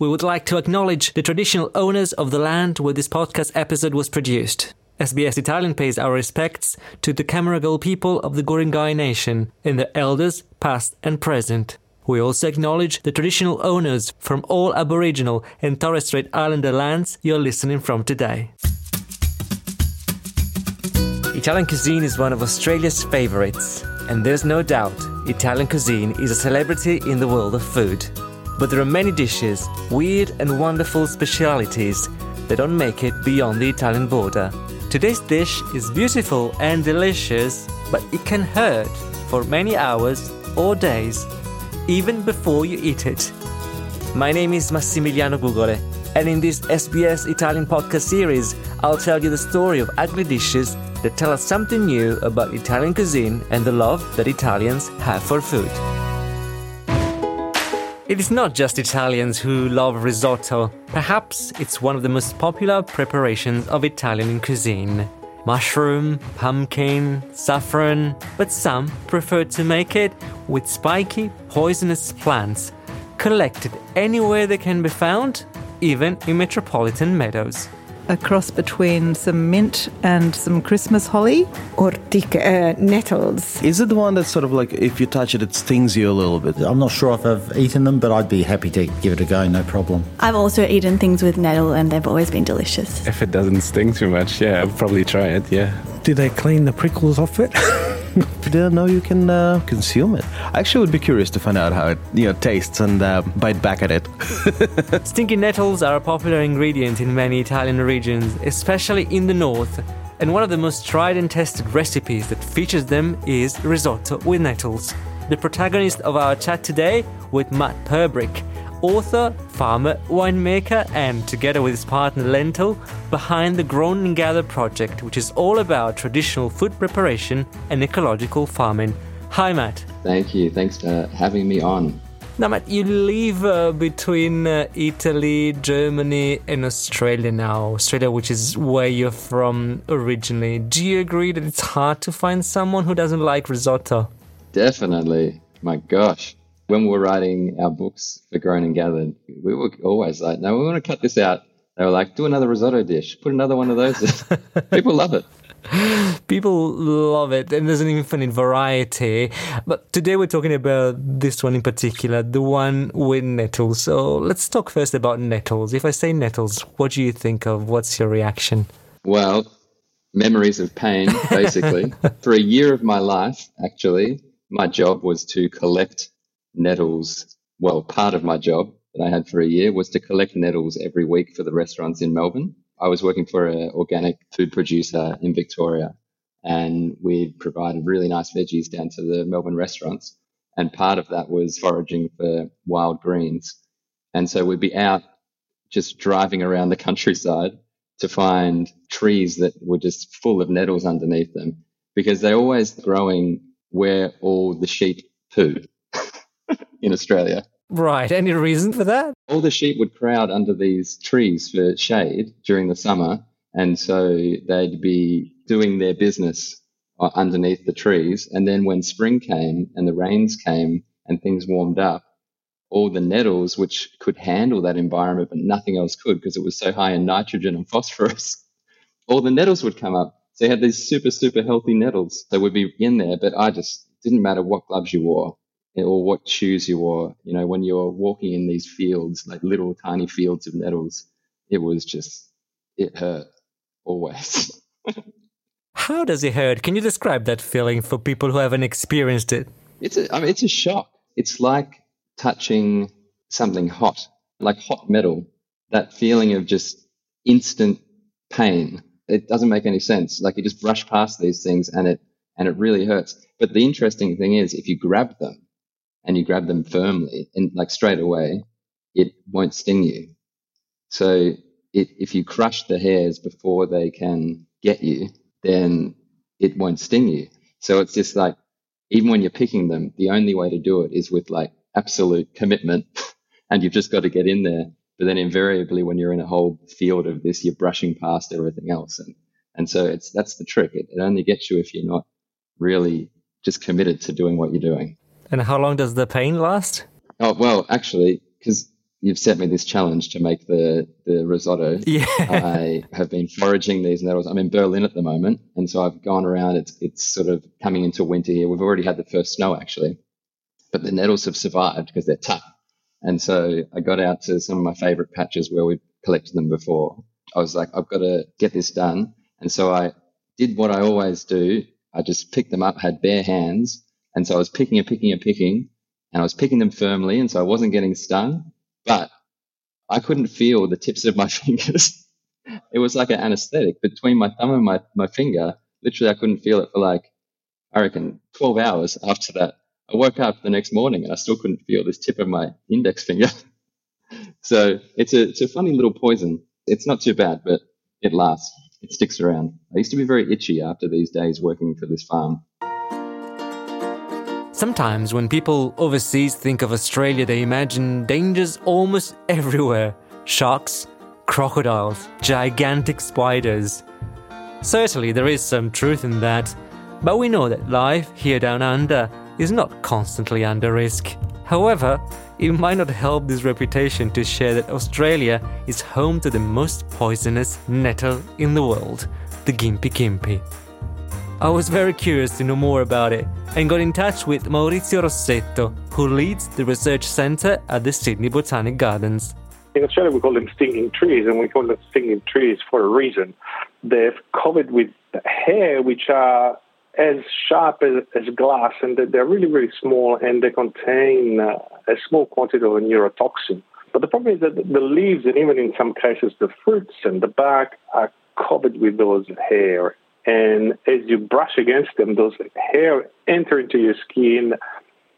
We would like to acknowledge the traditional owners of the land where this podcast episode was produced. SBS Italian pays our respects to the Camaragal people of the Guringai Nation and their elders, past and present. We also acknowledge the traditional owners from all Aboriginal and Torres Strait Islander lands you're listening from today. Italian cuisine is one of Australia's favourites, and there's no doubt Italian cuisine is a celebrity in the world of food. But there are many dishes, weird and wonderful specialities that don't make it beyond the Italian border. Today's dish is beautiful and delicious, but it can hurt for many hours or days, even before you eat it. My name is Massimiliano Gugole, and in this SBS Italian podcast series, I'll tell you the story of ugly dishes that tell us something new about Italian cuisine and the love that Italians have for food. It is not just Italians who love risotto. Perhaps it's one of the most popular preparations of Italian cuisine. Mushroom, pumpkin, saffron, but some prefer to make it with spiky, poisonous plants collected anywhere they can be found, even in metropolitan meadows a cross between some mint and some Christmas holly. Ortica, uh, nettles. Is it the one that's sort of like if you touch it, it stings you a little bit? I'm not sure if I've eaten them, but I'd be happy to give it a go, no problem. I've also eaten things with nettle and they've always been delicious. If it doesn't sting too much, yeah, I'll probably try it, yeah. Do they clean the prickles off it? didn't know you can uh, consume it. I actually would be curious to find out how it you know tastes and uh, bite back at it. Stinky nettles are a popular ingredient in many Italian regions, especially in the north. And one of the most tried and tested recipes that features them is risotto with nettles. The protagonist of our chat today with Matt Purbrick author, farmer, winemaker, and together with his partner Lentil, behind the Grown and Gather project, which is all about traditional food preparation and ecological farming. Hi, Matt. Thank you. Thanks for having me on. Now, Matt, you live uh, between uh, Italy, Germany, and Australia now. Australia, which is where you're from originally. Do you agree that it's hard to find someone who doesn't like risotto? Definitely. My gosh when we were writing our books for Grown and Gathered, we were always like, no, we want to cut this out. They were like, do another risotto dish, put another one of those. People love it. People love it, and there's an infinite variety. But today we're talking about this one in particular, the one with nettles. So let's talk first about nettles. If I say nettles, what do you think of? What's your reaction? Well, memories of pain, basically. For a year of my life, actually, my job was to collect nettles. Well, part of my job that I had for a year was to collect nettles every week for the restaurants in Melbourne. I was working for an organic food producer in Victoria, and we provided really nice veggies down to the Melbourne restaurants. And part of that was foraging for wild greens. And so we'd be out just driving around the countryside to find trees that were just full of nettles underneath them because they're always growing where all the sheep poo in Australia. Right. Any reason for that? All the sheep would crowd under these trees for shade during the summer. And so they'd be doing their business uh, underneath the trees. And then when spring came and the rains came and things warmed up, all the nettles, which could handle that environment, but nothing else could because it was so high in nitrogen and phosphorus, all the nettles would come up. So you had these super, super healthy nettles that would be in there. But I just didn't matter what gloves you wore or what shoes you wore. You know, when you're walking in these fields, like little tiny fields of nettles, it was just, it hurt always. How does it hurt? Can you describe that feeling for people who haven't experienced it? It's a, I mean, it's a shock. It's like touching something hot, like hot metal. That feeling of just instant pain. It doesn't make any sense. Like you just brush past these things and it and it really hurts. But the interesting thing is, if you grab them, and you grab them firmly and like straight away, it won't sting you. So it, if you crush the hairs before they can get you, then it won't sting you. So it's just like, even when you're picking them, the only way to do it is with like absolute commitment and you've just got to get in there. But then invariably when you're in a whole field of this, you're brushing past everything else. And, and so it's, that's the trick. It, it only gets you if you're not really just committed to doing what you're doing. And how long does the pain last? Oh, well, actually, because you've set me this challenge to make the, the risotto. Yeah. I have been foraging these nettles. I'm in Berlin at the moment, and so I've gone around. It's it's sort of coming into winter here. We've already had the first snow actually, but the nettles have survived because they're tough. And so I got out to some of my favorite patches where we've collected them before. I was like, I've got to get this done, and so I did what I always do. I just picked them up, had bare hands, and so I was picking and picking and picking, and I was picking them firmly, and so I wasn't getting stung, but I couldn't feel the tips of my fingers. it was like an anesthetic between my thumb and my, my finger. Literally, I couldn't feel it for like, I reckon, 12 hours after that. I woke up the next morning and I still couldn't feel this tip of my index finger. so it's a, it's a funny little poison. It's not too bad, but it lasts. It sticks around. I used to be very itchy after these days working for this farm. Sometimes when people overseas think of Australia, they imagine dangers almost everywhere sharks, crocodiles, gigantic spiders. Certainly, there is some truth in that, but we know that life here down under is not constantly under risk. However, it might not help this reputation to share that Australia is home to the most poisonous nettle in the world, the Gimpy gympie. I was very curious to know more about it and got in touch with Maurizio Rossetto, who leads the research centre at the Sydney Botanic Gardens. In Australia, we call them stinging trees, and we call them stinging trees for a reason. They're covered with hair, which are as sharp as, as glass, and they're really, really small, and they contain uh, a small quantity of a neurotoxin. But the problem is that the leaves, and even in some cases the fruits and the bark, are covered with those hair. And as you brush against them, those hair enter into your skin,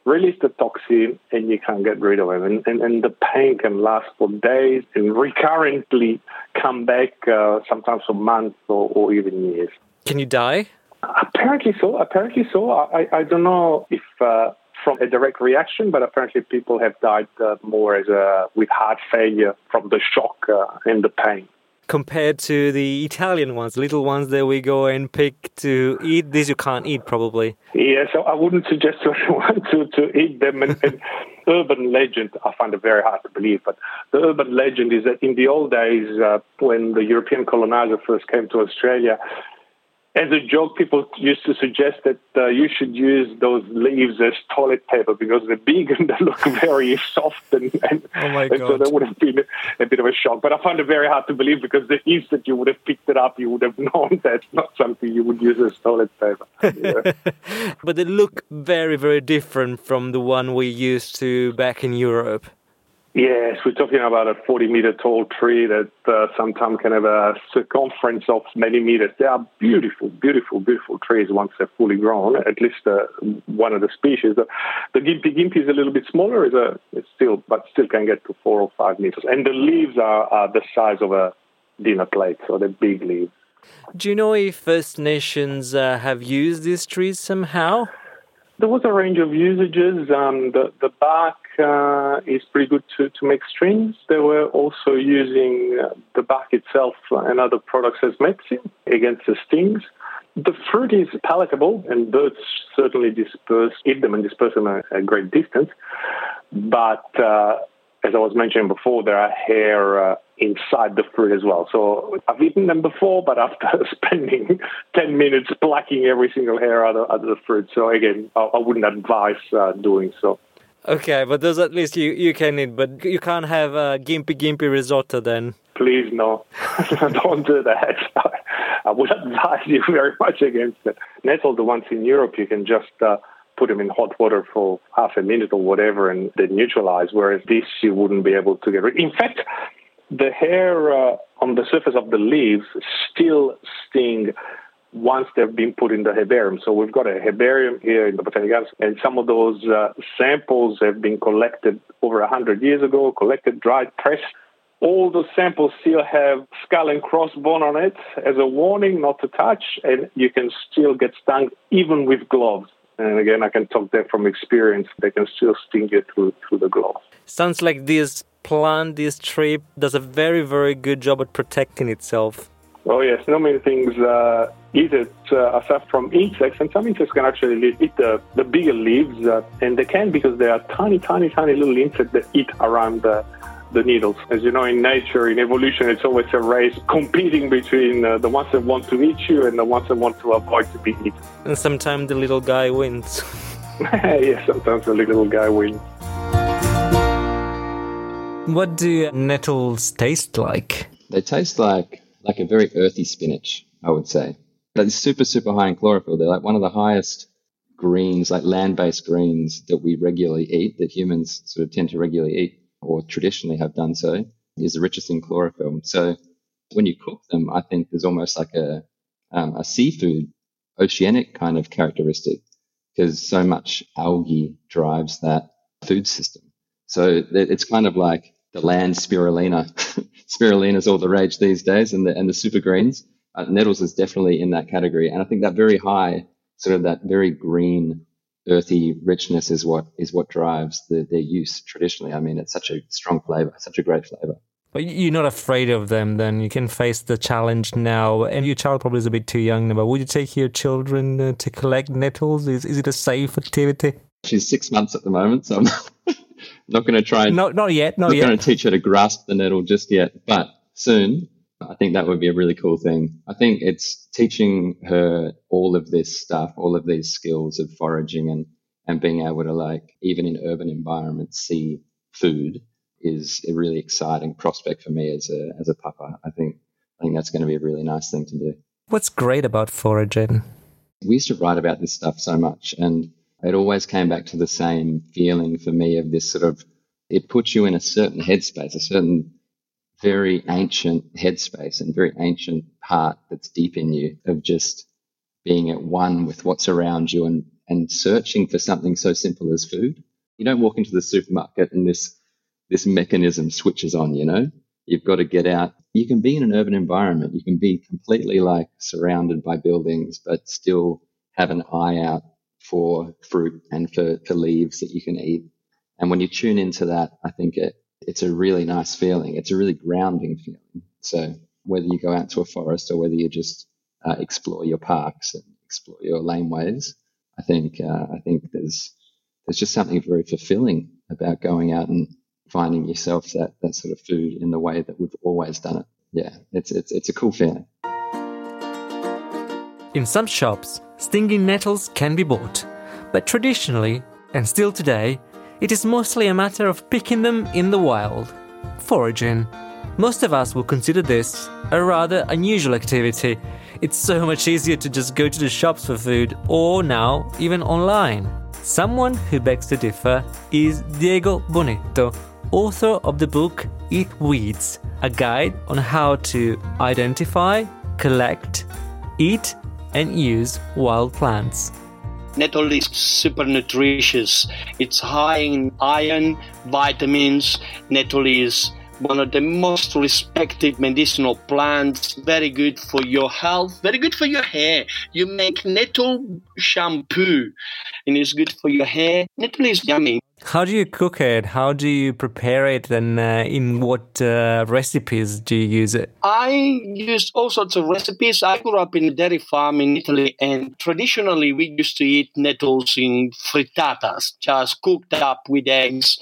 release the toxin, and you can't get rid of them. And, and, and the pain can last for days and recurrently come back, uh, sometimes for months or, or even years. Can you die? Apparently so. Apparently so. I, I don't know if uh, from a direct reaction, but apparently people have died uh, more as a, with heart failure from the shock uh, and the pain compared to the Italian ones, little ones that we go and pick to eat. These you can't eat, probably. Yeah, so I wouldn't suggest to anyone to, to eat them. And, and urban legend, I find it very hard to believe, but the urban legend is that in the old days, uh, when the European colonizer first came to Australia, as a joke, people used to suggest that uh, you should use those leaves as toilet paper because they're big and they look very soft, and, and, oh my and so that would have been a bit of a shock. But I find it very hard to believe because the instant you would have picked it up, you would have known that's not something you would use as toilet paper. Yeah. but they look very, very different from the one we used to back in Europe. Yes, we're talking about a 40 meter tall tree that uh, sometimes can have a circumference of many meters. They are beautiful, beautiful, beautiful trees once they're fully grown, at least uh, one of the species. The, the Gympie Gympie is a little bit smaller, is a, it's still, but still can get to four or five meters. And the leaves are, are the size of a dinner plate, so they're big leaves. Do you know if First Nations uh, have used these trees somehow? There was a range of usages. Um, the, the bark uh, is pretty good to, to make strings. They were also using uh, the bark itself and other products as medicine against the stings. The fruit is palatable, and birds certainly disperse, eat them and disperse them a, a great distance. But uh, as I was mentioning before, there are hair uh, inside the fruit as well. So I've eaten them before, but after spending 10 minutes plucking every single hair out of, out of the fruit. So again, I, I wouldn't advise uh, doing so. Okay, but those at least you, you can eat, but you can't have a gympie gympie risotto then. Please no, don't do that. I would advise you very much against it. Nettle, the ones in Europe, you can just uh, put them in hot water for half a minute or whatever and they neutralize, whereas this you wouldn't be able to get rid In fact, the hair uh, on the surface of the leaves still sting once they've been put in the herbarium. So we've got a herbarium here in the Botanic Gardens, and some of those uh, samples have been collected over 100 years ago, collected, dried, pressed. All the samples still have skull and crossbone on it as a warning not to touch, and you can still get stung even with gloves. And again, I can talk there from experience. They can still sting you through through the gloves. Sounds like this plant, this tree, does a very, very good job at protecting itself. Oh yes, no many things uh, eat it uh, aside from insects, and some insects can actually eat the, the bigger leaves, uh, and they can because they are tiny, tiny, tiny little insects that eat around the the needles. As you know, in nature, in evolution, it's always a race competing between uh, the ones that want to eat you and the ones that want to avoid to be eaten. And sometimes the little guy wins. yeah, sometimes the little guy wins. What do nettles taste like? They taste like like a very earthy spinach, I would say. It's super, super high in chlorophyll. They're like one of the highest greens, like land-based greens that we regularly eat, that humans sort of tend to regularly eat or traditionally have done so, is the richest in chlorophyll. So when you cook them, I think there's almost like a um, a seafood, oceanic kind of characteristic because so much algae drives that food system. So it's kind of like the land spirulina. spirulina is all the rage these days, and the and the super greens. Uh, nettles is definitely in that category, and I think that very high, sort of that very green, earthy richness is what is what drives the, their use traditionally. I mean, it's such a strong flavor, such a great flavor. But you're not afraid of them, then you can face the challenge now. And your child probably is a bit too young now. But would you take your children uh, to collect nettles? Is is it a safe activity? She's six months at the moment, so I'm not going to try. And, not not yet. Not, not yet. going to teach her to grasp the nettle just yet, but soon. I think that would be a really cool thing. I think it's teaching her all of this stuff, all of these skills of foraging and and being able to like even in urban environments see food is a really exciting prospect for me as a as a papa. I think I think that's going to be a really nice thing to do. What's great about foraging? We used to write about this stuff so much, and it always came back to the same feeling for me of this sort of it puts you in a certain headspace, a certain very ancient headspace and very ancient part that's deep in you of just being at one with what's around you and, and searching for something so simple as food. You don't walk into the supermarket and this this mechanism switches on, you know? You've got to get out. You can be in an urban environment. You can be completely like surrounded by buildings, but still have an eye out for fruit and for, for leaves that you can eat. And when you tune into that, I think it, it's a really nice feeling. It's a really grounding feeling. So whether you go out to a forest or whether you just uh, explore your parks and explore your laneways, I think uh, I think there's there's just something very fulfilling about going out and finding yourself that that sort of food in the way that we've always done it. Yeah, it's it's it's a cool feeling. In some shops, stinging nettles can be bought, but traditionally, and still today, it is mostly a matter of picking them in the wild. Foraging. Most of us will consider this a rather unusual activity. It's so much easier to just go to the shops for food, or now, even online. Someone who begs to differ is Diego Bonetto, author of the book Eat Weeds, a guide on how to identify, collect, eat, and use wild plants. Nettle is super nutritious. It's high in iron, vitamins. Nettle is one of the most respected medicinal plants. Very good for your health. Very good for your hair. You make nettle shampoo, and it's good for your hair. Nettle is yummy. How do you cook it? How do you prepare it? And uh, in what uh, recipes do you use it? I use all sorts of recipes. I grew up in a dairy farm in Italy, and traditionally we used to eat nettles in frittatas, just cooked up with eggs.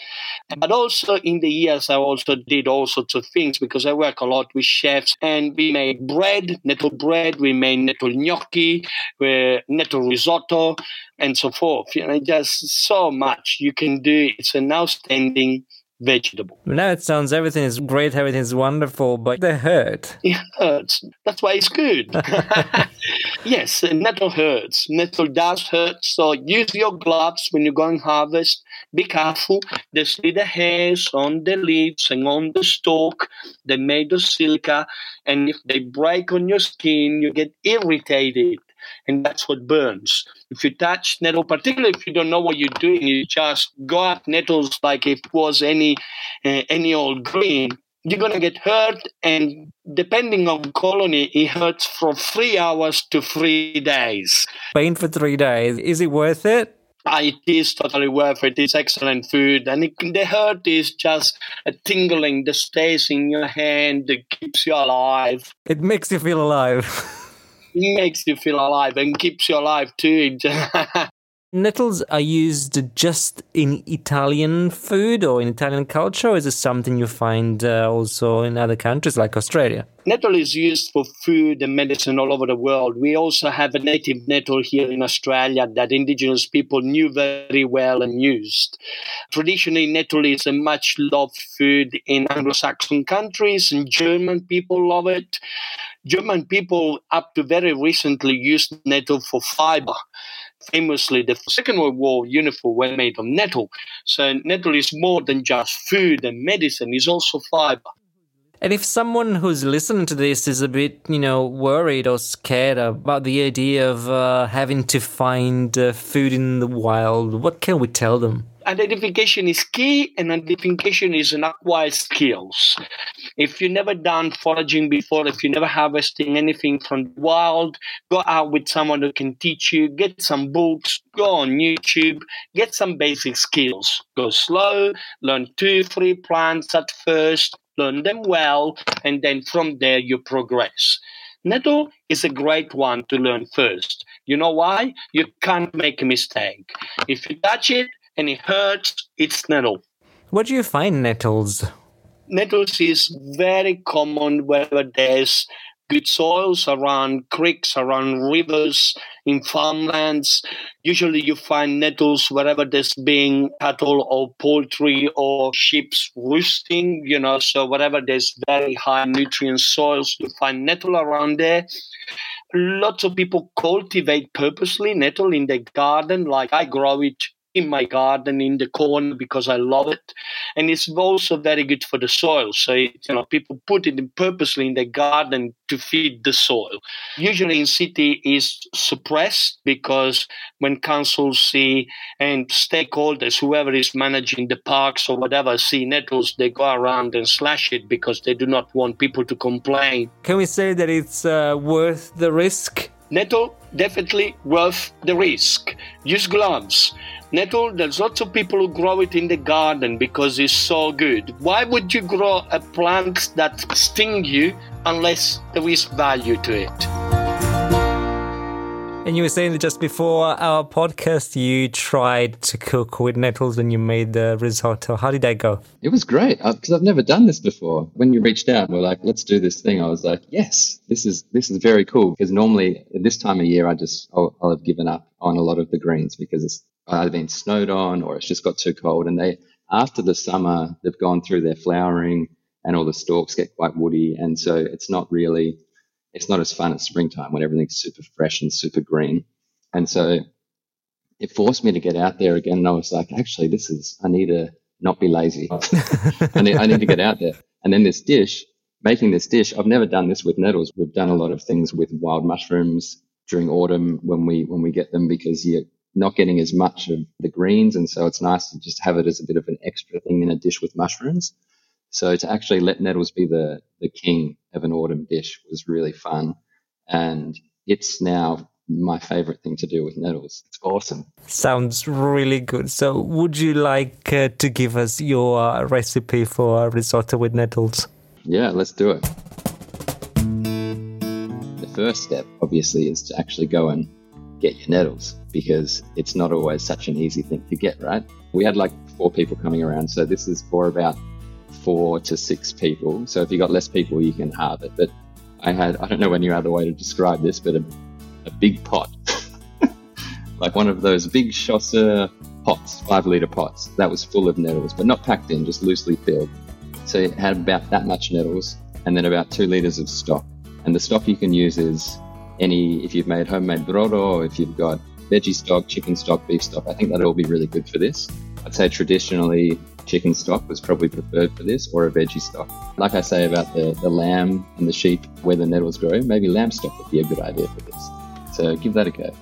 But also in the years, I also did all sorts of things because I work a lot with chefs, and we made bread, nettle bread. We made nettle gnocchi, uh, nettle risotto, and so forth. You know, just so much you can do. It's an outstanding vegetable. Now it sounds everything is great, everything is wonderful, but they hurt. It hurts. That's why it's good. yes, nettle hurts. Nettle does hurt. So use your gloves when you go and harvest. Be careful. There's little hairs on the leaves and on the stalk. They're made of silica. And if they break on your skin, you get irritated and that's what burns. If you touch nettle, particularly if you don't know what you're doing, you just go at nettles like it was any uh, any old green. You're gonna get hurt, and depending on colony, it hurts from three hours to three days. Pain for three days. Is it worth it? it is totally worth it. It's excellent food, and it, the hurt is just a tingling that stays in your hand that keeps you alive. It makes you feel alive. makes you feel alive and keeps you alive too. Nettles are used just in Italian food or in Italian culture, or is it something you find uh, also in other countries like Australia? Nettle is used for food and medicine all over the world. We also have a native nettle here in Australia that indigenous people knew very well and used. Traditionally, nettle is a much loved food in Anglo Saxon countries, and German people love it. German people, up to very recently, used nettle for fiber famously the Second World War uniform were made of nettle. So nettle is more than just food and medicine, it's also fiber. And if someone who's listening to this is a bit, you know, worried or scared about the idea of uh, having to find uh, food in the wild, what can we tell them? Identification is key and identification is an acquired skills if you never done foraging before if you never harvesting anything from the wild go out with someone who can teach you get some books go on youtube get some basic skills go slow learn two three plants at first learn them well and then from there you progress Nettle is a great one to learn first. You know why? You can't make a mistake. If you touch it, and it hurts, it's nettle. Where do you find nettles? Nettles is very common wherever there's good soils around creeks, around rivers, in farmlands. Usually you find nettles wherever there's being cattle or poultry or sheep's roosting, you know, so wherever there's very high nutrient soils, you find nettle around there. Lots of people cultivate purposely nettle in their garden, like I grow it in my garden in the corner because I love it, and it's also very good for the soil. So you know, people put it purposely in the garden to feed the soil. Usually in city is suppressed because when councils see and stakeholders, whoever is managing the parks or whatever, see nettles, they go around and slash it because they do not want people to complain. Can we say that it's uh, worth the risk? Nettle definitely worth the risk. Use gloves. Nettle, there's lots of people who grow it in the garden because it's so good. Why would you grow a plant that sting you unless there is value to it? And you were saying that just before our podcast, you tried to cook with nettles and you made the risotto. How did that go? It was great because I've never done this before. When you reached out, we're like, "Let's do this thing." I was like, "Yes, this is this is very cool." Because normally at this time of year, I just I'll, I'll have given up on a lot of the greens because it's either been snowed on or it's just got too cold. And they after the summer, they've gone through their flowering and all the stalks get quite woody, and so it's not really it's not as fun as springtime when everything's super fresh and super green. And so it forced me to get out there again. And I was like, actually, this is, I need to not be lazy. I, need, I need to get out there. And then this dish, making this dish, I've never done this with nettles. We've done a lot of things with wild mushrooms during autumn when we, when we get them because you're not getting as much of the greens. And so it's nice to just have it as a bit of an extra thing in a dish with mushrooms. So to actually let nettles be the, the king of an autumn dish was really fun. And it's now my favorite thing to do with nettles. It's awesome. Sounds really good. So, would you like uh, to give us your uh, recipe for risotto with nettles? Yeah, let's do it. The first step, obviously, is to actually go and get your nettles because it's not always such an easy thing to get, right? We had like four people coming around, so this is for about four to six people. So if you got less people, you can halve it. But I had, I don't know any other way to describe this, but a, a big pot, like one of those big chasseur pots, five liter pots. That was full of nettles, but not packed in, just loosely filled. So it had about that much nettles and then about two liters of stock. And the stock you can use is any, if you've made homemade brodo, if you've got veggie stock, chicken stock, beef stock, I think that'll all be really good for this. I'd say traditionally chicken stock was probably preferred for this or a veggie stock. Like I say about the, the lamb and the sheep where the nettles grow, maybe lamb stock would be a good idea for this. So give that a go.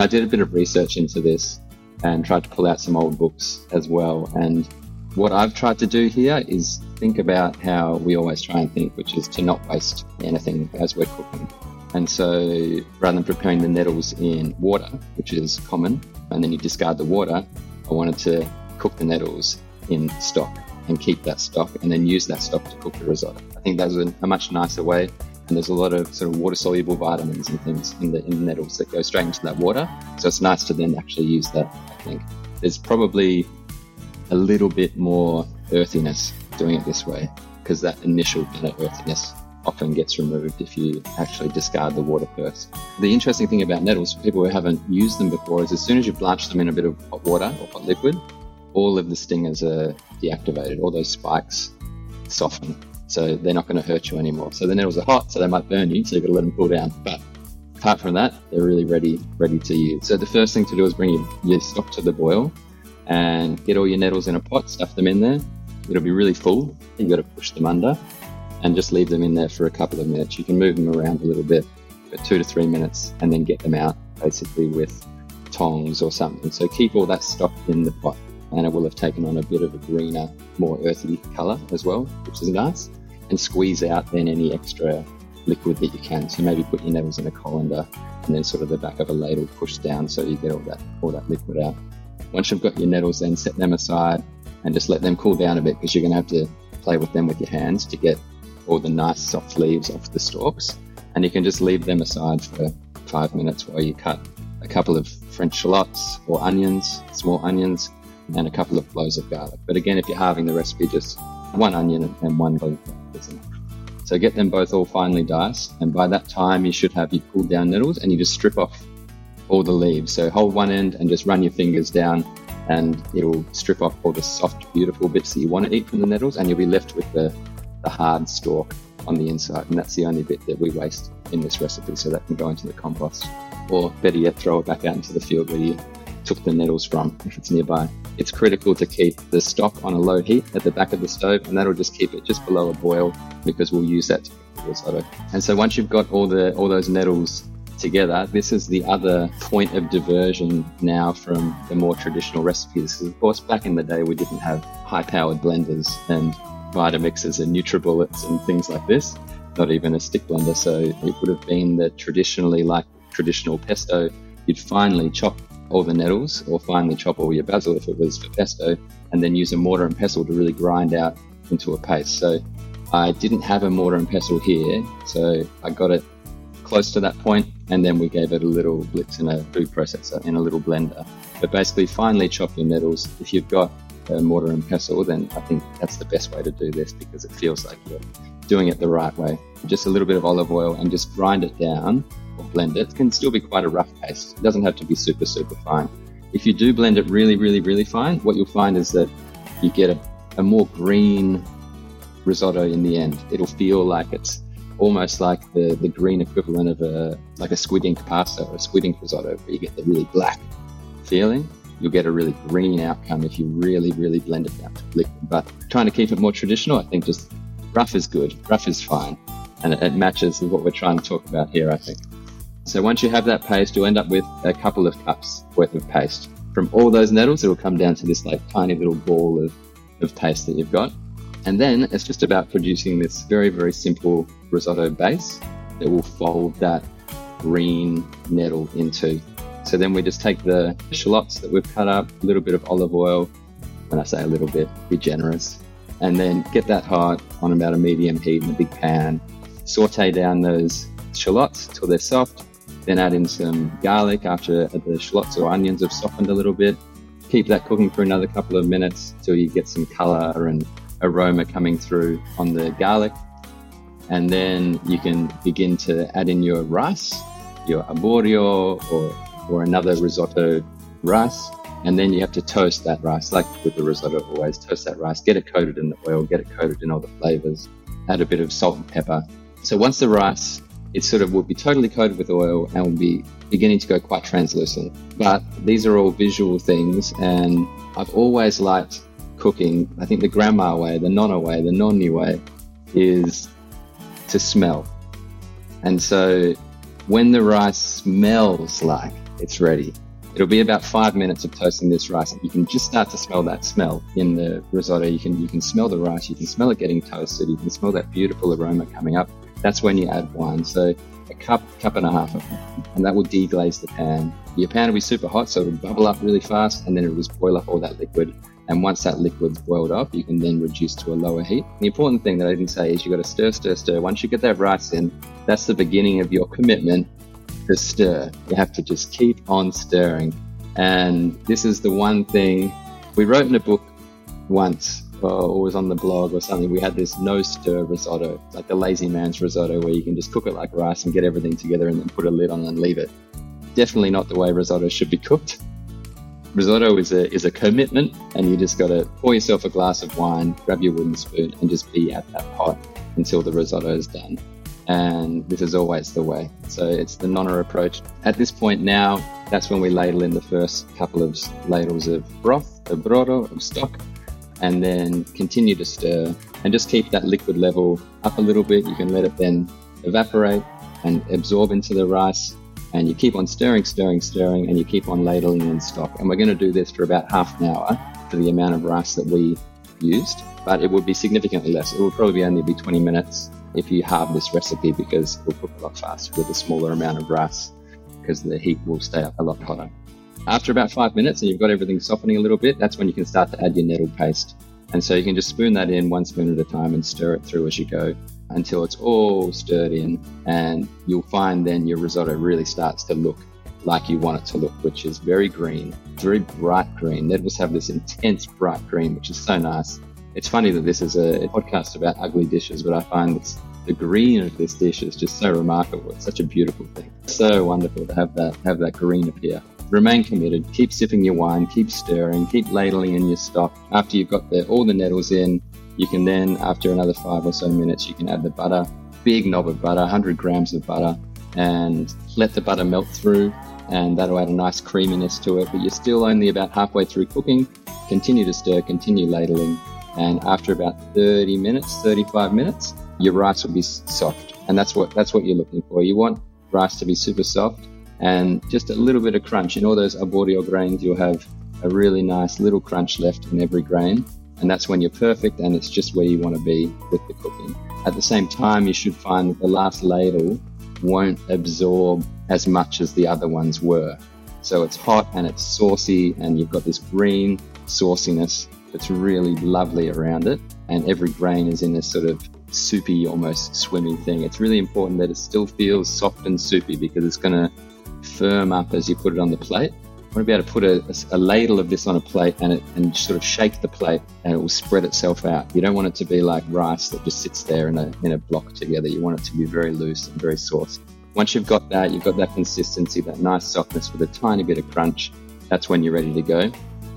I did a bit of research into this and tried to pull out some old books as well. And what I've tried to do here is think about how we always try and think, which is to not waste anything as we're cooking. And so rather than preparing the nettles in water, which is common, and then you discard the water, I wanted to cook the nettles in stock and keep that stock and then use that stock to cook the risotto. I think that's a, much nicer way And there's a lot of sort of water soluble vitamins and things in the, in the nettles that go straight into that water. So it's nice to then actually use that, I think. There's probably a little bit more earthiness doing it this way because that initial kind of earthiness often gets removed if you actually discard the water first. The interesting thing about nettles for people who haven't used them before is as soon as you blanch them in a bit of hot water or hot liquid, all of the stingers are deactivated, all those spikes soften. So they're not going to hurt you anymore. So the nettles are hot, so they might burn you, so you've got to let them cool down. But apart from that, they're really ready, ready to use. So the first thing to do is bring your, your stock to the boil and get all your nettles in a pot, stuff them in there. It'll be really full. You've got to push them under and just leave them in there for a couple of minutes. You can move them around a little bit for two to three minutes and then get them out basically with tongs or something. So keep all that stock in the pot and it will have taken on a bit of a greener, more earthy colour as well, which is nice. And squeeze out then any extra liquid that you can. So maybe put your nettles in a colander and then sort of the back of a ladle push down so you get all that all that liquid out. Once you've got your nettles, then set them aside and just let them cool down a bit because you're going to have to play with them with your hands to get all the nice soft leaves off the stalks. And you can just leave them aside for five minutes while you cut a couple of French shallots or onions, small onions, and a couple of cloves of garlic. But again, if you're halving the recipe, just one onion and one clove of garlic is enough. So get them both all finely diced, and by that time you should have your cooled down nettles, and you just strip off all the leaves. So hold one end and just run your fingers down, and it'll strip off all the soft, beautiful bits that you want to eat from the nettles, and you'll be left with the, the hard stalk on the inside. And that's the only bit that we waste in this recipe, so that can go into the compost. Or better yet, throw it back out into the field where you took the nettles from if it's nearby. It's critical to keep the stock on a low heat at the back of the stove, and that'll just keep it just below a boil because we'll use that to risotto. And so once you've got all the all those nettles together, this is the other point of diversion now from the more traditional recipes. Because of course, back in the day, we didn't have high-powered blenders and Vitamixes and NutriBullets and things like this. Not even a stick blender, so it would have been the traditionally like traditional pesto. You'd finely chop all the nettles or finely chop all your basil if it was for pesto, and then use a mortar and pestle to really grind out into a paste. So I didn't have a mortar and pestle here, so I got it close to that point, and then we gave it a little blitz in a food processor in a little blender. But basically, finely chop your nettles. If you've got a mortar and pestle, then I think that's the best way to do this because it feels like you're doing it the right way. Just a little bit of olive oil and just grind it down or blend it. Can still be quite a rough paste. It doesn't have to be super, super fine. If you do blend it really, really, really fine, what you'll find is that you get a, a more green risotto in the end. It'll feel like it's almost like the, the green equivalent of a like a squid ink pasta or a squid ink risotto, where you get the really black feeling. You'll get a really green outcome if you really, really blend it down to liquid. But trying to keep it more traditional, I think just rough is good, rough is fine, and it, it matches with what we're trying to talk about here. I think. So once you have that paste, you'll end up with a couple of cups worth of paste. From all those nettles, it will come down to this like tiny little ball of, of paste that you've got. And then it's just about producing this very, very simple risotto base that will fold that green nettle into. So then we just take the shallots that we've cut up, a little bit of olive oil. When I say a little bit, be generous. And then get that hot on about a medium heat in a big pan. Saute down those shallots till they're soft. Then add in some garlic after the shallots or onions have softened a little bit. Keep that cooking for another couple of minutes till you get some color and aroma coming through on the garlic. And then you can begin to add in your rice, your arborio or, or another risotto rice. And then you have to toast that rice, like with the risotto always, toast that rice, get it coated in the oil, get it coated in all the flavors, add a bit of salt and pepper. So once the rice, it sort of will be totally coated with oil and will be beginning to go quite translucent. But these are all visual things, and I've always liked cooking, I think the grandma way, the nonna way, the nonni way is to smell. And so when the rice smells like it's ready, it'll be about five minutes of toasting this rice. You can just start to smell that smell in the risotto. You can, you can smell the rice, you can smell it getting toasted, you can smell that beautiful aroma coming up. That's when you add wine. So a cup, cup and a half of it, and that will deglaze the pan. Your pan will be super hot, so it'll bubble up really fast, and then it'll just boil up all that liquid And once that liquid's boiled up, you can then reduce to a lower heat. The important thing that I didn't say is you've got to stir, stir, stir. Once you get that rice in, that's the beginning of your commitment to stir. You have to just keep on stirring. And this is the one thing we wrote in a book once, Uh, or was on the blog or something. We had this no stir risotto, like the lazy man's risotto, where you can just cook it like rice and get everything together and then put a lid on and leave it. Definitely not the way risotto should be cooked risotto is a is a commitment, and you just got to pour yourself a glass of wine, grab your wooden spoon, and just be at that pot until the risotto is done. And this is always the way. So it's the nonna approach. At this point now, that's when we ladle in the first couple of ladles of broth, of brodo, of stock, and then continue to stir and just keep that liquid level up a little bit. You can let it then evaporate and absorb into the rice and you keep on stirring, stirring, stirring, and you keep on ladling in stock. And we're going to do this for about half an hour for the amount of rice that we used, but it would be significantly less. It would probably only be 20 minutes if you halve this recipe because it will cook a lot faster with a smaller amount of rice because the heat will stay up a lot hotter. After about five minutes and you've got everything softening a little bit, that's when you can start to add your nettle paste. And so you can just spoon that in one spoon at a time and stir it through as you go until it's all stirred in. And you'll find then your risotto really starts to look like you want it to look, which is very green, very bright green. Nettles have this intense bright green, which is so nice. It's funny that this is a podcast about ugly dishes, but I find this, the green of this dish is just so remarkable. It's such a beautiful thing. So wonderful to have that have that green appear. Remain committed. Keep sipping your wine. Keep stirring. Keep ladling in your stock. After you've got the, all the nettles in, you can then, after another five or so minutes, you can add the butter, big knob of butter, 100 grams of butter, and let the butter melt through. And that'll add a nice creaminess to it. But you're still only about halfway through cooking. Continue to stir, continue ladling. And after about 30 minutes, 35 minutes, your rice will be soft. And that's what, that's what you're looking for. You want rice to be super soft and just a little bit of crunch. In all those arborio grains, you'll have a really nice little crunch left in every grain. And that's when you're perfect and it's just where you want to be with the cooking. At the same time, you should find that the last ladle won't absorb as much as the other ones were. So it's hot and it's saucy, and you've got this green sauciness that's really lovely around it. And every grain is in this sort of soupy, almost swimmy thing. It's really important that it still feels soft and soupy because it's going to firm up as you put it on the plate. I want to be able to put a, a, ladle of this on a plate and, it, and sort of shake the plate and it will spread itself out. You don't want it to be like rice that just sits there in a, in a block together. You want it to be very loose and very saucy. Once you've got that, you've got that consistency, that nice softness with a tiny bit of crunch, that's when you're ready to go.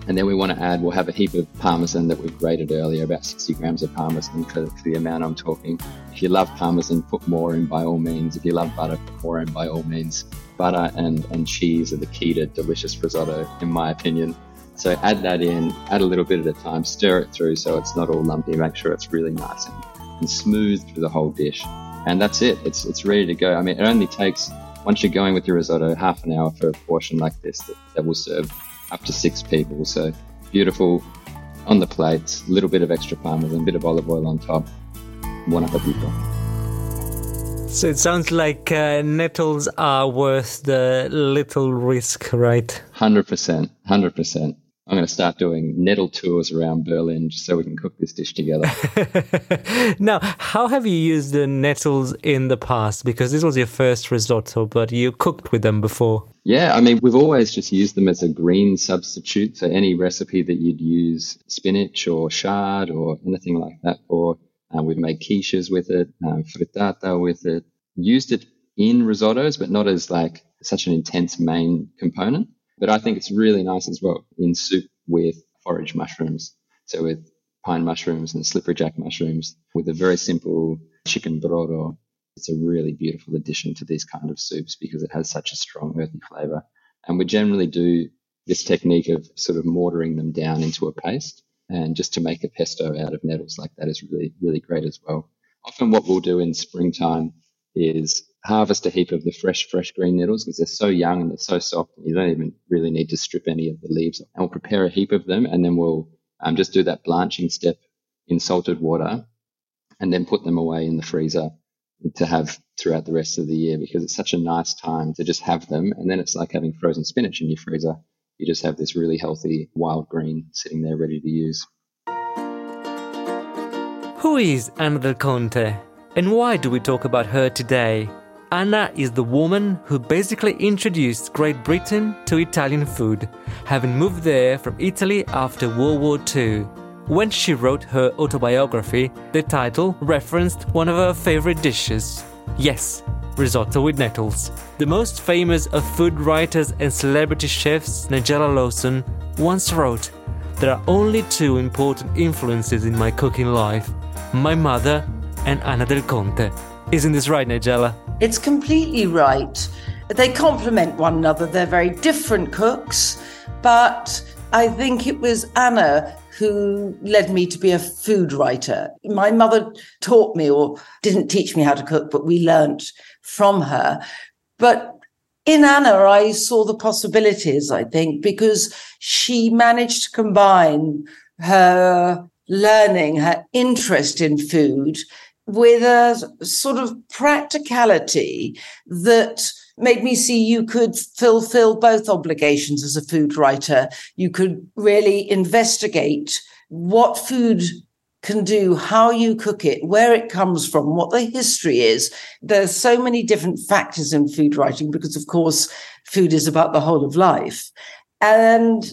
And then we want to add, we'll have a heap of parmesan that we've grated earlier, about 60 grams of parmesan for, for, the amount I'm talking. If you love parmesan, put more in by all means. If you love butter, put more in by all means butter and, and cheese are the key to delicious risotto, in my opinion. So add that in, add a little bit at a time, stir it through so it's not all lumpy, make sure it's really nice and, and smooth through the whole dish. And that's it. It's, it's ready to go. I mean, it only takes, once you're going with your risotto, half an hour for a portion like this that, that will serve up to six people. So beautiful on the plates, a little bit of extra parmesan, a bit of olive oil on top. Buon appetito. So it sounds like uh, nettles are worth the little risk, right? 100%. 100%. I'm going to start doing nettle tours around Berlin just so we can cook this dish together. now, how have you used the nettles in the past? Because this was your first risotto, but you cooked with them before. Yeah, I mean, we've always just used them as a green substitute. So any recipe that you'd use spinach or chard or anything like that for, uh, we've made quiches with it, um, frittata with it, used it in risottos, but not as like such an intense main component. But I think it's really nice as well in soup with forage mushrooms. So with pine mushrooms and slippery jack mushrooms with a very simple chicken brodo. It's a really beautiful addition to these kind of soups because it has such a strong earthy flavor. And we generally do this technique of sort of mortaring them down into a paste. And just to make a pesto out of nettles like that is really, really great as well. Often what we'll do in springtime is harvest a heap of the fresh, fresh green nettles because they're so young and they're so soft. and You don't even really need to strip any of the leaves. And we'll prepare a heap of them and then we'll um, just do that blanching step in salted water and then put them away in the freezer to have throughout the rest of the year because it's such a nice time to just have them. And then it's like having frozen spinach in your freezer you just have this really healthy wild green sitting there ready to use. Who is Anna Del Conte? And why do we talk about her today? Anna is the woman who basically introduced Great Britain to Italian food, having moved there from Italy after World War II. When she wrote her autobiography, the title referenced one of her favorite dishes. Yes, risotto with nettles. The most famous of food writers and celebrity chefs, Nigella Lawson, once wrote, There are only two important influences in my cooking life my mother and Anna Del Conte. Isn't this right, Nigella? It's completely right. They complement one another. They're very different cooks, but I think it was Anna who led me to be a food writer. My mother taught me, or didn't teach me how to cook, but we learnt from her. But in Anna, I saw the possibilities, I think, because she managed to combine her learning, her interest in food with a sort of practicality that made me see you could fulfill both obligations as a food writer. You could really investigate what food can do, how you cook it, where it comes from, what the history is. There's so many different factors in food writing because, of course, food is about the whole of life. And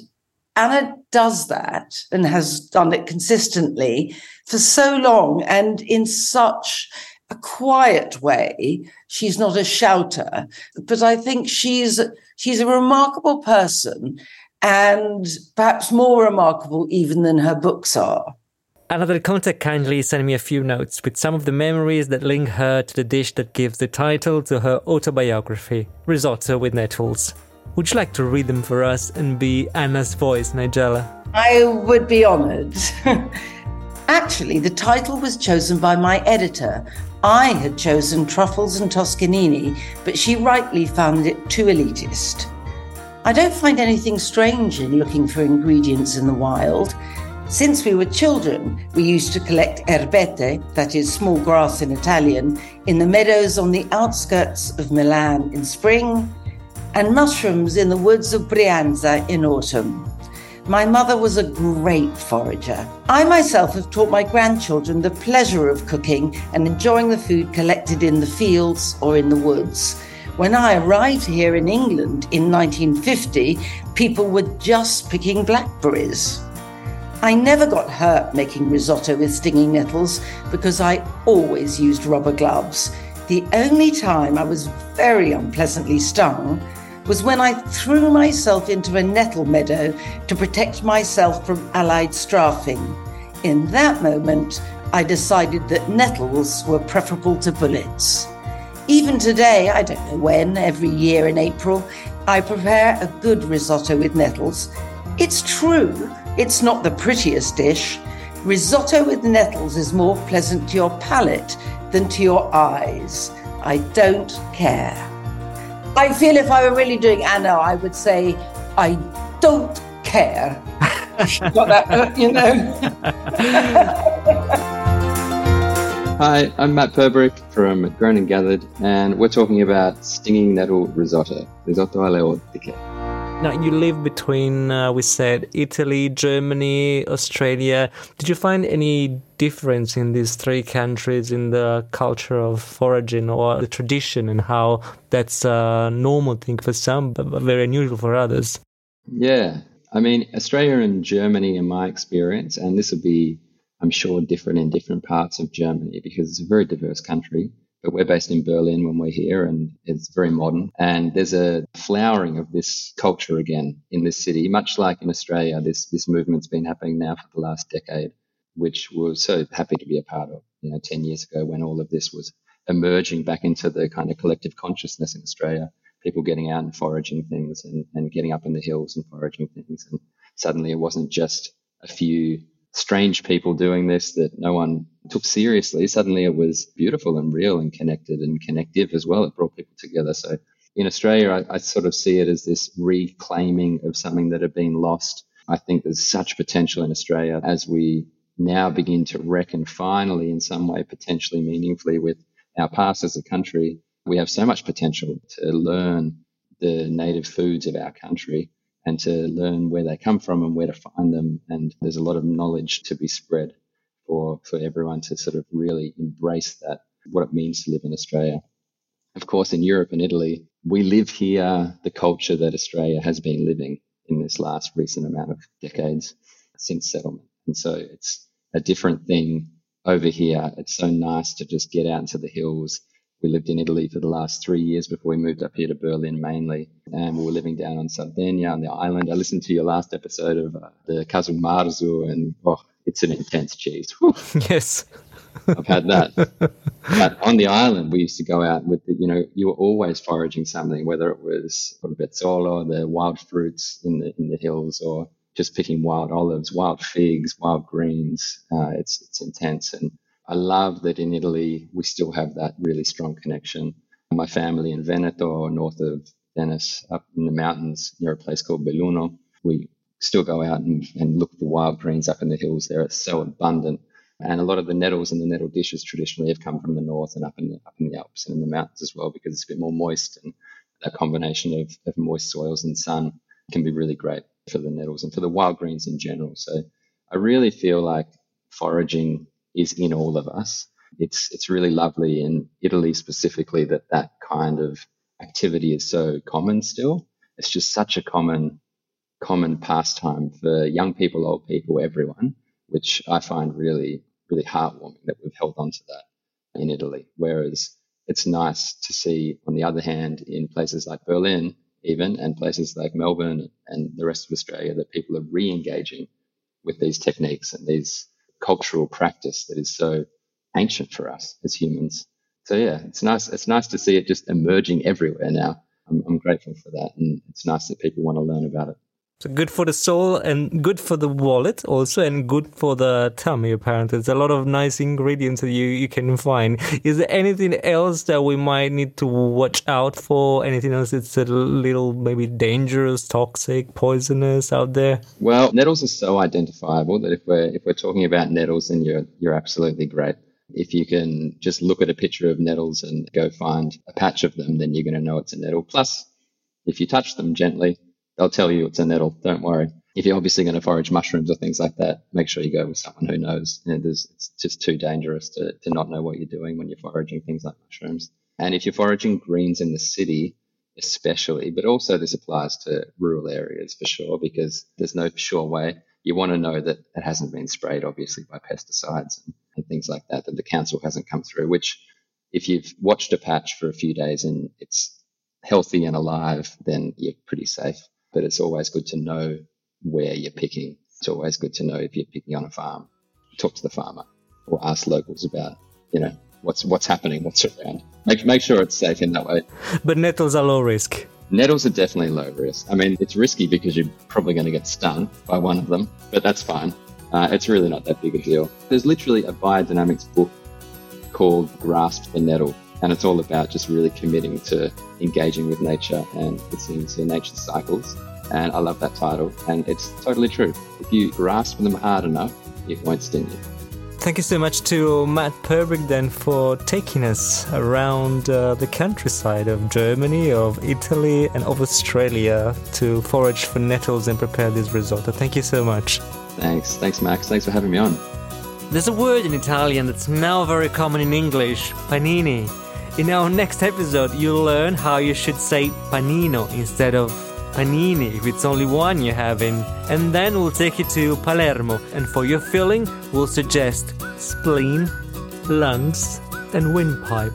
Anna does that and has done it consistently for so long and in such a quiet way. She's not a shouter, but I think she's she's a remarkable person and perhaps more remarkable even than her books are. Anna Del Conte kindly sent me a few notes with some of the memories that link her to the dish that gives the title to her autobiography, Risotto with Nettles. Would you like to read them for us and be Anna's voice, Nigella? I would be honoured. Actually, the title was chosen by my editor. I had chosen truffles and toscanini, but she rightly found it too elitist. I don't find anything strange in looking for ingredients in the wild. Since we were children, we used to collect erbette, that is small grass in Italian, in the meadows on the outskirts of Milan in spring and mushrooms in the woods of Brianza in autumn. My mother was a great forager. I myself have taught my grandchildren the pleasure of cooking and enjoying the food collected in the fields or in the woods. When I arrived here in England in 1950, people were just picking blackberries. I never got hurt making risotto with stinging nettles because I always used rubber gloves. The only time I was very unpleasantly stung was when I threw myself into a nettle meadow to protect myself from Allied strafing. In that moment, I decided that nettles were preferable to bullets. Even today, I don't know when, every year in April, I prepare a good risotto with nettles. It's true, it's not the prettiest dish. Risotto with nettles is more pleasant to your palate than to your eyes. I don't care. I feel if I were really doing Anna, I would say, I don't care. Got that, you know? Hi, I'm Matt Purbrick from Grown and Gathered, and we're talking about stinging nettle risotto, risotto alle ortiche. Now, you live between, uh, we said, Italy, Germany, Australia. Did you find any difference in these three countries in the culture of foraging or the tradition and how that's a normal thing for some, but very unusual for others? Yeah. I mean, Australia and Germany, in my experience, and this will be, I'm sure, different in different parts of Germany because it's a very diverse country but we're based in Berlin when we're here and it's very modern. And there's a flowering of this culture again in this city, much like in Australia. This, this movement's been happening now for the last decade, which we're so happy to be a part of, you know, 10 years ago when all of this was emerging back into the kind of collective consciousness in Australia, people getting out and foraging things and, and getting up in the hills and foraging things. And suddenly it wasn't just a few strange people doing this that no one took seriously, suddenly it was beautiful and real and connected and connective as well. It brought people together. So in Australia, I, I sort of see it as this reclaiming of something that had been lost. I think there's such potential in Australia as we now begin to reckon finally in some way potentially meaningfully with our past as a country. We have so much potential to learn the native foods of our country and to learn where they come from and where to find them. And there's a lot of knowledge to be spread for, for everyone to sort of really embrace that, what it means to live in Australia. Of course, in Europe and Italy, we live here the culture that Australia has been living in this last recent amount of decades since settlement. And so it's a different thing over here. It's so nice to just get out into the hills. We lived in Italy for the last three years before we moved up here to Berlin mainly. And we were living down on Sardinia on the island. I listened to your last episode of uh, the Casu Marzu and oh, it's an intense cheese. Whew. Yes. I've had that. but on the island, we used to go out with the, you know, you were always foraging something, whether it was bezzolo, the wild fruits in the in the hills, or just picking wild olives, wild figs, wild greens. Uh, it's it's intense, and I love that in Italy we still have that really strong connection. My family in Veneto, north of Venice, up in the mountains near a place called Belluno, we still go out and, and look for wild greens up in the hills there. It's so abundant. And a lot of the nettles and the nettle dishes traditionally have come from the north and up in the, up in the Alps and in the mountains as well because it's a bit more moist and that combination of, of moist soils and sun can be really great for the nettles and for the wild greens in general. So I really feel like foraging is in all of us. It's it's really lovely in Italy specifically that that kind of activity is so common still. It's just such a common common pastime for young people, old people, everyone, which I find really really heartwarming that we've held on to that in Italy. Whereas it's nice to see, on the other hand, in places like Berlin, even, and places like Melbourne and the rest of Australia, that people are re engaging with these techniques and these cultural practice that is so ancient for us as humans. So yeah, it's nice. It's nice to see it just emerging everywhere now. I'm, I'm grateful for that, and it's nice that people want to learn about it. So good for the soul and good for the wallet also and good for the tummy apparently. There's a lot of nice ingredients that you, you can find. Is there anything else that we might need to watch out for? Anything else that's a little maybe dangerous, toxic, poisonous out there? Well, nettles are so identifiable that if we're if we're talking about nettles then you're you're absolutely great. If you can just look at a picture of nettles and go find a patch of them, then you're going to know it's a nettle. Plus, if you touch them gently, they'll tell you it's a nettle. Don't worry. If you're obviously going to forage mushrooms or things like that, make sure you go with someone who knows. You know, it's just too dangerous to, to not know what you're doing when you're foraging things like mushrooms. And if you're foraging greens in the city, especially, but also this applies to rural areas for sure, because there's no sure way. You want to know that it hasn't been sprayed, obviously, by pesticides and, and things like that, that the council hasn't come through, which if you've watched a patch for a few days and it's healthy and alive, then you're pretty safe but it's always good to know where you're picking. It's always good to know if you're picking on a farm. Talk to the farmer or ask locals about, you know, what's what's happening, what's around. Make make sure it's safe in that way. But nettles are low risk. Nettles are definitely low risk. I mean, it's risky because you're probably going to get stung by one of them, but that's fine. Uh, it's really not that big a deal. There's literally a biodynamics book called Grasp the Nettle and it's all about just really committing to engaging with nature and listening to nature's cycles. And I love that title, and it's totally true. If you grasp them hard enough, it won't sting you. Thank you so much to Matt Purbrick then for taking us around uh, the countryside of Germany, of Italy, and of Australia to forage for nettles and prepare this risotto. Thank you so much. Thanks. Thanks, Max. Thanks for having me on. There's a word in Italian that's now very common in English panini. In our next episode, you'll learn how you should say panino instead of panini if it's only one you're having. And then we'll take you to Palermo, and for your filling, we'll suggest spleen, lungs, and windpipe.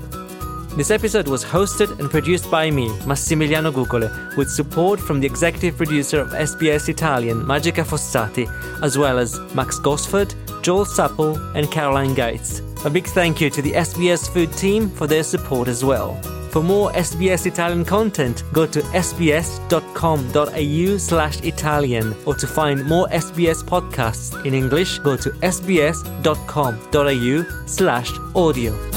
This episode was hosted and produced by me, Massimiliano Gugole, with support from the executive producer of SBS Italian, Magica Fossati, as well as Max Gosford, Joel Supple, and Caroline Gates. A big thank you to the SBS Food team for their support as well. For more SBS Italian content, go to sbs.com.au slash Italian or to find more SBS podcasts in English, go to sbs.com.au slash audio.